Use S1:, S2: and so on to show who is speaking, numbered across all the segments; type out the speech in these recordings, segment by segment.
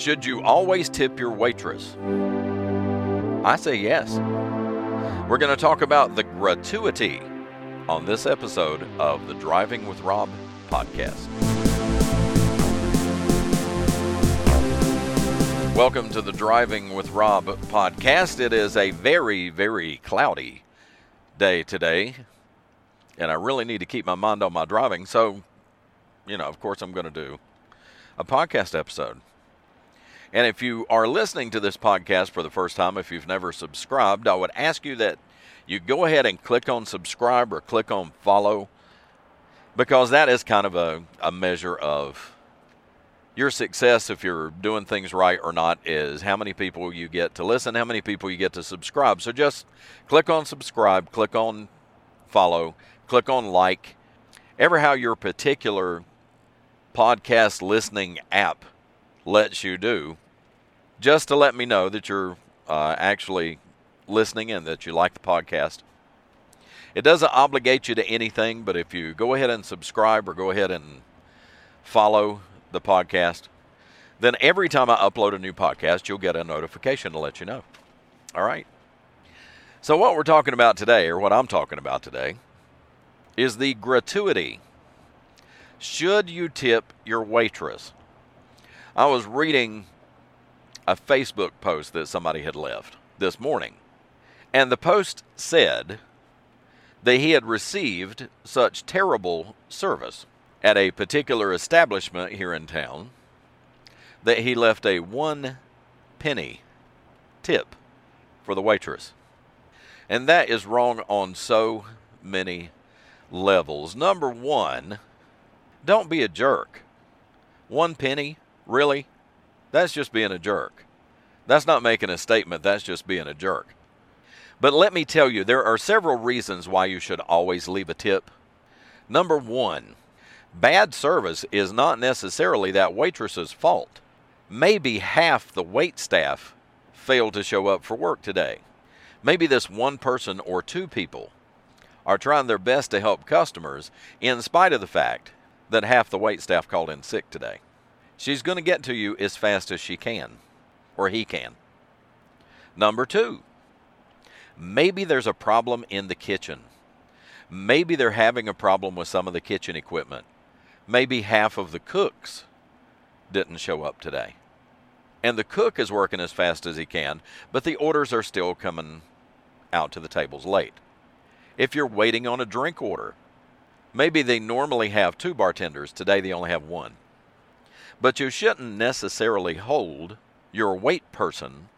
S1: Should you always tip your waitress? I say yes. We're going to talk about the gratuity on this episode of the Driving with Rob podcast. Welcome to the Driving with Rob podcast. It is a very, very cloudy day today, and I really need to keep my mind on my driving. So, you know, of course, I'm going to do a podcast episode. And if you are listening to this podcast for the first time, if you've never subscribed, I would ask you that you go ahead and click on subscribe or click on follow because that is kind of a, a measure of your success if you're doing things right or not is how many people you get to listen, how many people you get to subscribe. So just click on subscribe, click on follow, click on like, ever how your particular podcast listening app lets you do, just to let me know that you're uh, actually listening and that you like the podcast. It doesn't obligate you to anything, but if you go ahead and subscribe or go ahead and follow the podcast, then every time I upload a new podcast, you'll get a notification to let you know. All right. So, what we're talking about today, or what I'm talking about today, is the gratuity. Should you tip your waitress? I was reading a Facebook post that somebody had left this morning, and the post said that he had received such terrible service at a particular establishment here in town that he left a one penny tip for the waitress. And that is wrong on so many levels. Number one, don't be a jerk. One penny? Really? That's just being a jerk. That's not making a statement, that's just being a jerk. But let me tell you, there are several reasons why you should always leave a tip. Number one, Bad service is not necessarily that waitress's fault. Maybe half the wait staff failed to show up for work today. Maybe this one person or two people are trying their best to help customers in spite of the fact that half the wait staff called in sick today. She's going to get to you as fast as she can, or he can. Number two, maybe there's a problem in the kitchen. Maybe they're having a problem with some of the kitchen equipment maybe half of the cooks didn't show up today. And the cook is working as fast as he can, but the orders are still coming out to the tables late. If you're waiting on a drink order, maybe they normally have two bartenders, today they only have one. But you shouldn't necessarily hold your wait person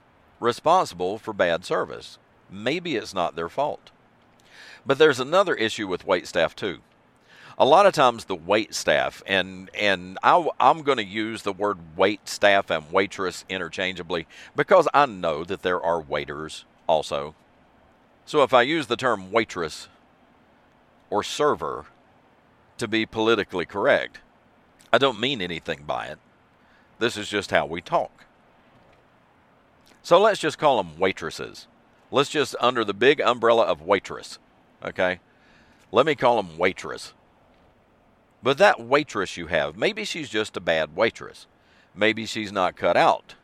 S1: responsible for bad service. Maybe it's not their fault. But there's another issue with wait staff, too a lot of times the wait staff and and I, i'm going to use the word wait staff and waitress interchangeably because i know that there are waiters also so if i use the term waitress or server to be politically correct i don't mean anything by it. This is just how we talk. So let's just call them waitresses. Let's just under the big umbrella of waitress okay? Let me call them waitress. But that waitress you have, maybe she's just a bad waitress. Maybe she's not cut out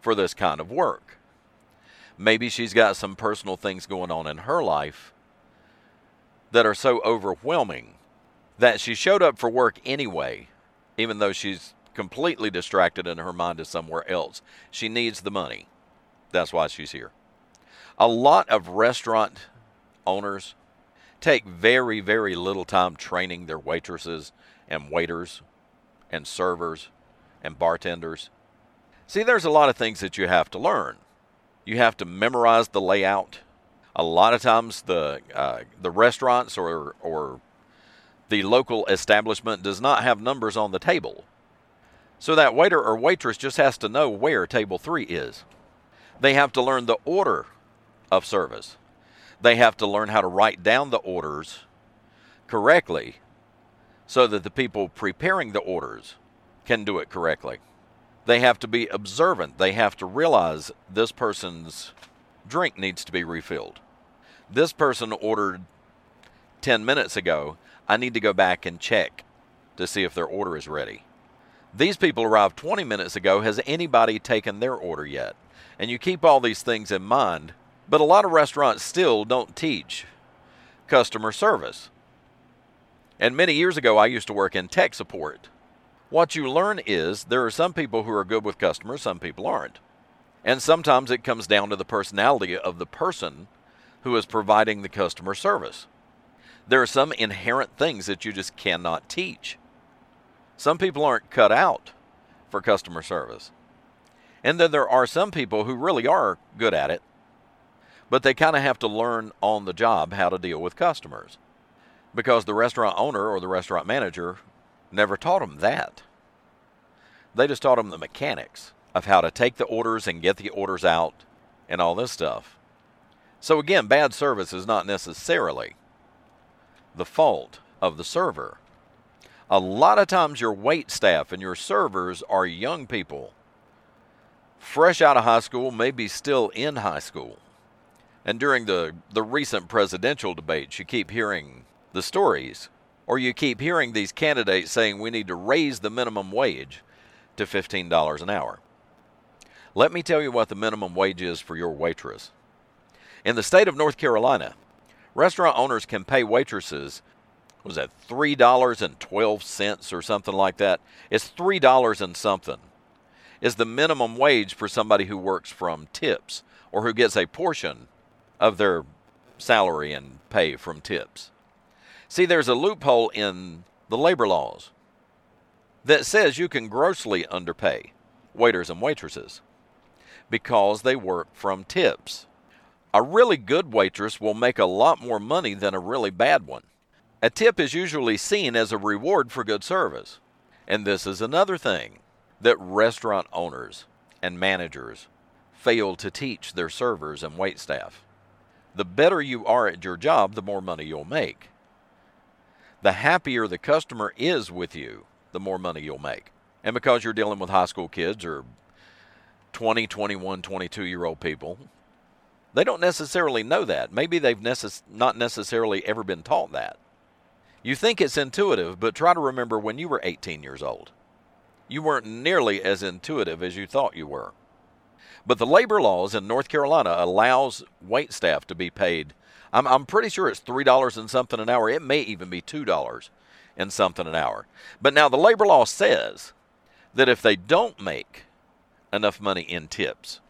S1: for this kind of work. Maybe she's got some personal things going on in her life that are so overwhelming that she showed up for work anyway, even though she's completely distracted and her mind is somewhere else. She needs the money. That's why she's here. A lot of restaurant owners take very, very little time training their waitresses and waiters and servers and bartenders. See, there's a lot of things that you have to learn. You have to memorize the layout. A lot of times, the uh, the restaurants or or the local establishment does not have numbers on the table, so that waiter or waitress just has to know where table three is. They have to learn the order of service. They have to learn how to write down the orders correctly so that the people preparing the orders can do it correctly. They have to be observant. They have to realize this person's drink needs to be refilled. This person ordered 10 minutes ago. I need to go back and check to see if their order is ready. These people arrived 20 minutes ago. Has anybody taken their order yet? And you keep all these things in mind, but a lot of restaurants still don't teach customer service. And many years ago, I used to work in tech support. What you learn is there are some people who are good with customers, some people aren't. And sometimes it comes down to the personality of the person who is providing the customer service. There are some inherent things that you just cannot teach. Some people aren't cut out for customer service. And then there are some people who really are good at it, but they kind of have to learn on the job how to deal with customers because the restaurant owner or the restaurant manager never taught them that. They just taught them the mechanics of how to take the orders and get the orders out and all this stuff. So, again, bad service is not necessarily the fault of the server. A lot of times, your wait staff and your servers are young people, fresh out of high school, maybe still in high school. And during the, the recent presidential debates, you keep hearing the stories, or you keep hearing these candidates saying we need to raise the minimum wage to $15 an hour. Let me tell you what the minimum wage is for your waitress. In the state of North Carolina, restaurant owners can pay waitresses was that three dollars and twelve cents or something like that? It's three dollars and something. Is the minimum wage for somebody who works from tips or who gets a portion of their salary and pay from tips. See, there's a loophole in the labor laws that says you can grossly underpay waiters and waitresses because they work from tips. A really good waitress will make a lot more money than a really bad one. A tip is usually seen as a reward for good service. And this is another thing that restaurant owners and managers fail to teach their servers and wait staff. The better you are at your job, the more money you'll make the happier the customer is with you, the more money you'll make. And because you're dealing with high school kids or 20, 21, 22 year old people, they don't necessarily know that. Maybe they've necess- not necessarily ever been taught that. You think it's intuitive, but try to remember when you were 18 years old. You weren't nearly as intuitive as you thought you were. But the labor laws in North Carolina allows wait staff to be paid I'm, I'm pretty sure it's $3 and something an hour. It may even be $2 and something an hour. But now the labor law says that if they don't make enough money in tips,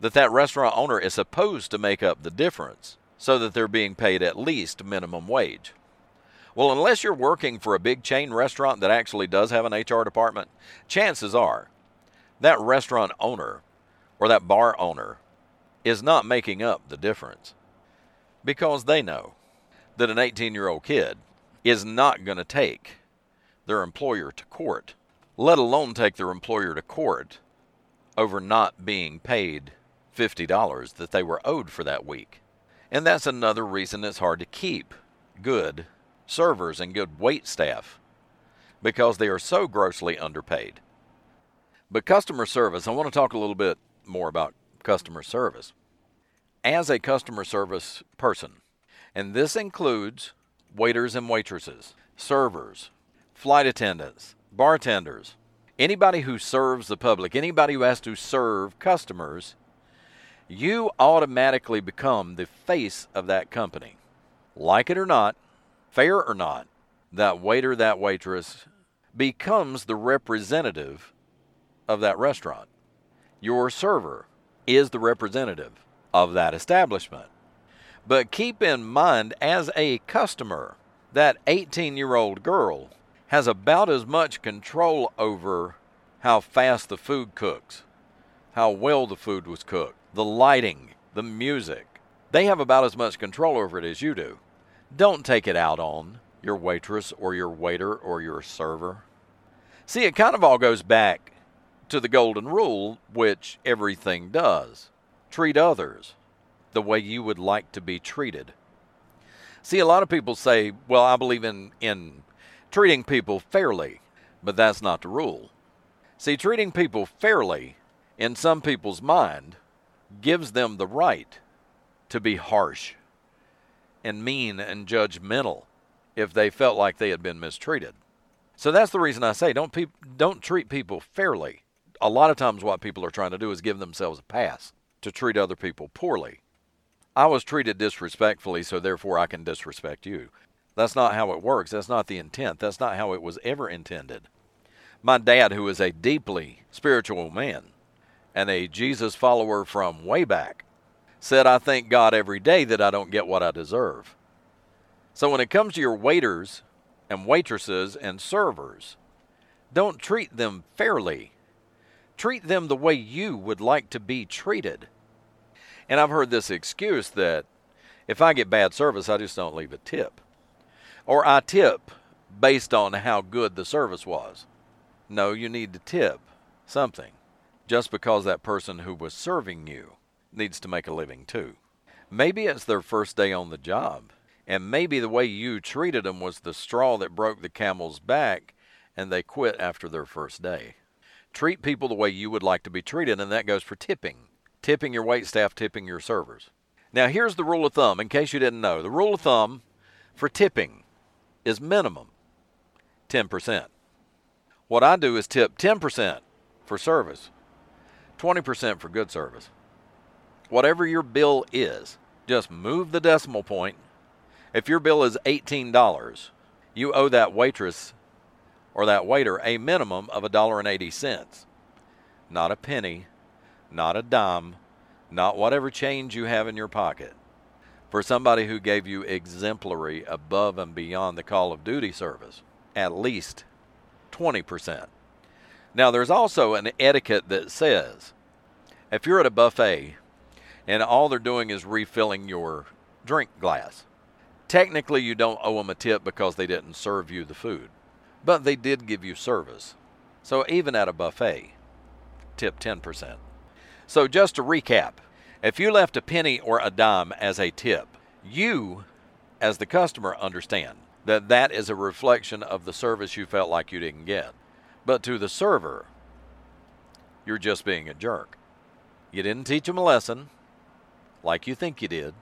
S1: that that restaurant owner is supposed to make up the difference so that they're being paid at least minimum wage. Well, unless you're working for a big chain restaurant that actually does have an HR department, chances are that restaurant owner or that bar owner is not making up the difference because they know that an 18 year old kid is not going to take their employer to court, let alone take their employer to court over not being paid $50 that they were owed for that week. And that's another reason it's hard to keep good servers and good wait staff because they are so grossly underpaid. But customer service, I want to talk a little bit more about customer service as a customer service person, and this includes waiters and waitresses, servers, flight attendants, bartenders, anybody who serves the public, anybody who has to serve customers, you automatically become the face of that company. Like it or not, fair or not, that waiter, that waitress becomes the representative of that restaurant. Your server is the representative of that establishment. But keep in mind, as a customer, that 18 year old girl has about as much control over how fast the food cooks, how well the food was cooked, the lighting, the music. They have about as much control over it as you do. Don't take it out on your waitress or your waiter or your server. See, it kind of all goes back to the golden rule, which everything does treat others the way you would like to be treated. See, a lot of people say, well, I believe in, in treating people fairly, but that's not the rule. See, treating people fairly, in some people's mind, gives them the right to be harsh and mean and judgmental if they felt like they had been mistreated. So that's the reason I say don't pe- don't treat people fairly. A lot of times what people are trying to do is give themselves a pass to treat other people poorly. I was treated disrespectfully, so therefore I can disrespect you. That's not how it works. That's not the intent. That's not how it was ever intended. My dad, who is a deeply spiritual man and a Jesus follower from way back, said, I thank God every day that I don't get what I deserve. So when it comes to your waiters and waitresses and servers, don't treat them fairly. Treat them the way you would like to be treated. And I've heard this excuse that if I get bad service, I just don't leave a tip. Or I tip based on how good the service was. No, you need to tip something just because that person who was serving you needs to make a living too. Maybe it's their first day on the job, and maybe the way you treated them was the straw that broke the camel's back and they quit after their first day. Treat people the way you would like to be treated, and that goes for tipping. Tipping your wait staff, tipping your servers. Now, here's the rule of thumb, in case you didn't know. The rule of thumb for tipping is minimum 10%. What I do is tip 10% for service, 20% for good service. Whatever your bill is, just move the decimal point. If your bill is $18, you owe that waitress or that waiter a minimum of $1.80. Not a penny, not a dime, not whatever change you have in your pocket. For somebody who gave you exemplary above and beyond the call of duty service, at least 20%. Now, there's also an etiquette that says if you're at a buffet and all they're doing is refilling your drink glass, technically you don't owe them a tip because they didn't serve you the food, but they did give you service. So even at a buffet, tip 10%. So just to recap, if you left a penny or a dime as a tip, you, as the customer, understand that that is a reflection of the service you felt like you didn't get. But to the server, you're just being a jerk. You didn't teach them a lesson like you think you did.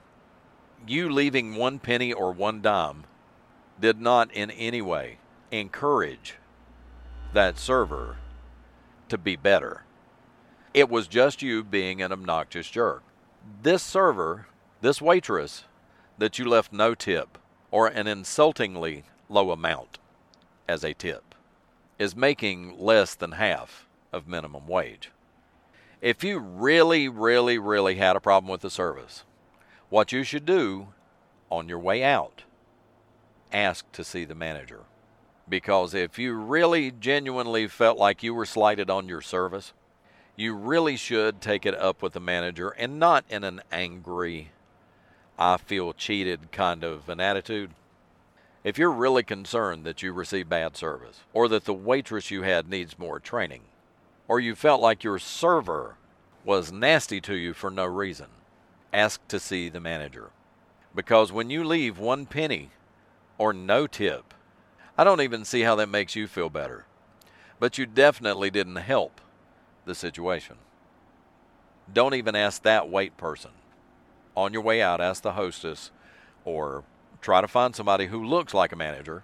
S1: You leaving one penny or one dime did not in any way encourage that server to be better. It was just you being an obnoxious jerk. This server, this waitress that you left no tip, or an insultingly low amount as a tip is making less than half of minimum wage. If you really, really, really had a problem with the service, what you should do on your way out, ask to see the manager. Because if you really genuinely felt like you were slighted on your service, you really should take it up with the manager and not in an angry, I feel cheated kind of an attitude. If you're really concerned that you received bad service, or that the waitress you had needs more training, or you felt like your server was nasty to you for no reason, ask to see the manager. Because when you leave one penny or no tip, I don't even see how that makes you feel better. But you definitely didn't help the situation. Don't even ask that wait person on your way out, ask the hostess or try to find somebody who looks like a manager.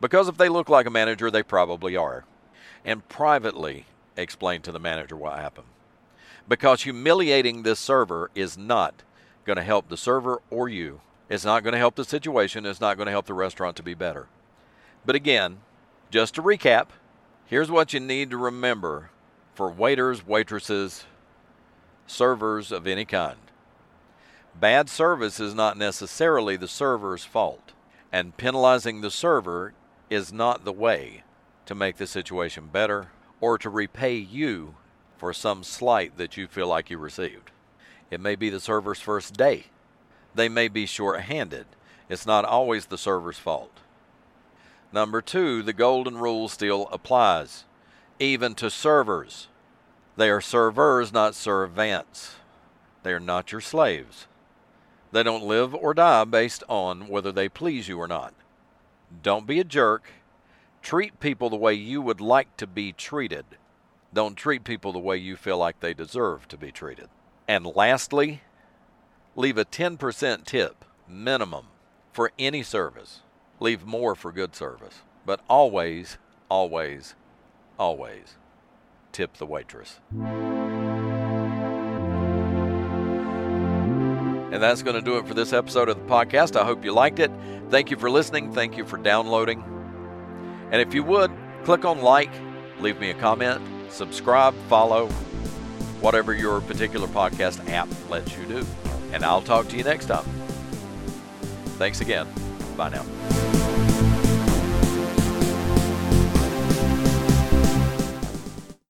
S1: Because if they look like a manager, they probably are. And privately explain to the manager what happened. Because humiliating this server is not going to help the server or you. It's not going to help the situation. It's not going to help the restaurant to be better. But again, just to recap, here's what you need to remember for waiters, waitresses, servers of any kind. Bad service is not necessarily the server's fault, and penalizing the server is not the way to make the situation better or to repay you for some slight that you feel like you received. It may be the server's first day. They may be short handed. It's not always the server's fault. Number two, the golden rule still applies, even to servers. They are servers, not servants. They are not your slaves. They don't live or die based on whether they please you or not. Don't be a jerk. Treat people the way you would like to be treated. Don't treat people the way you feel like they deserve to be treated. And lastly, leave a 10% tip minimum for any service. Leave more for good service. But always, always, always tip the waitress. And that's going to do it for this episode of the podcast. I hope you liked it. Thank you for listening. Thank you for downloading. And if you would, click on like, leave me a comment, subscribe, follow, whatever your particular podcast app lets you do. And I'll talk to you next time. Thanks again. Bye now.